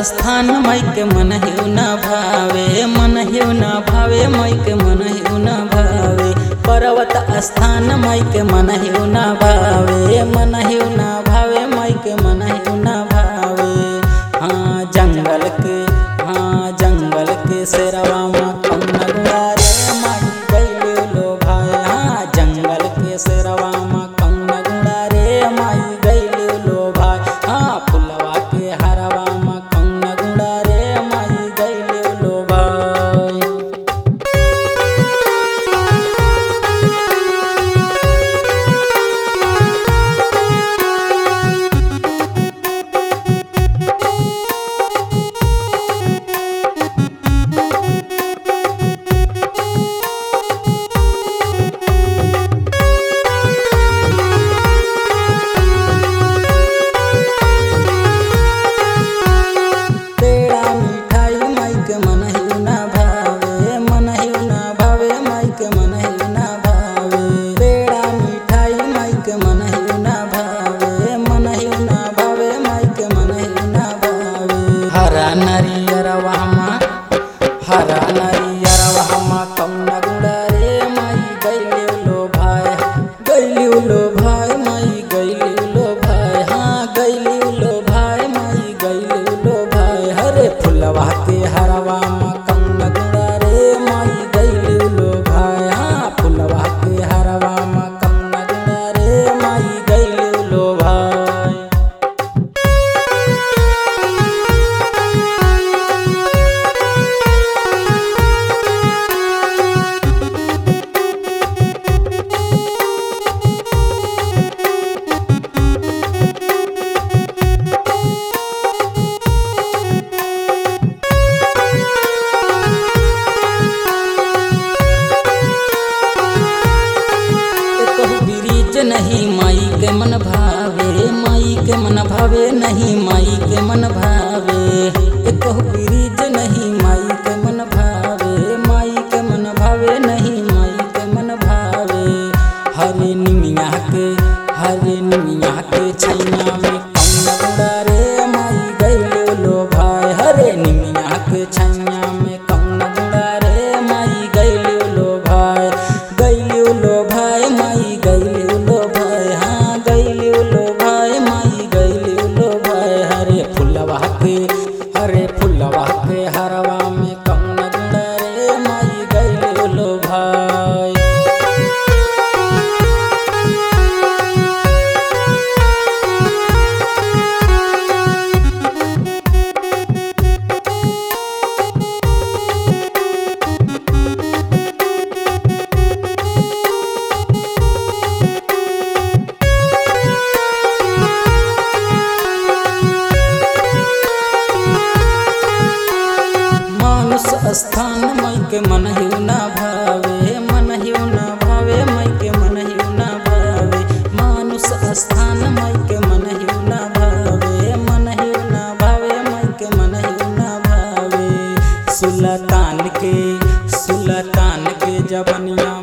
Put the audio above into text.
Rajasthan mic मन हिउ न भावे, मन हिउ न भावे, माइक मन हिउ न भावे। पर्वत स्थान माइक मन हिउ न भावे, मन हिउ न भावे, माइक मन हिउ न भावे। हाँ जंगल के हाँ जंगल के शेरवा नहीं माई के मन भावे माई के मन भावे नहीं माई के मन भावे। के मन हिउ ना भावे, मन हिउ ना भावे, मई के मन हिउ ना भावे। मानुष स्थान मई के मन हिउ ना भावे, मन हिउ ना भावे, मई के मन हिउ ना भावे। सुलतान के सुलतान के जबनिया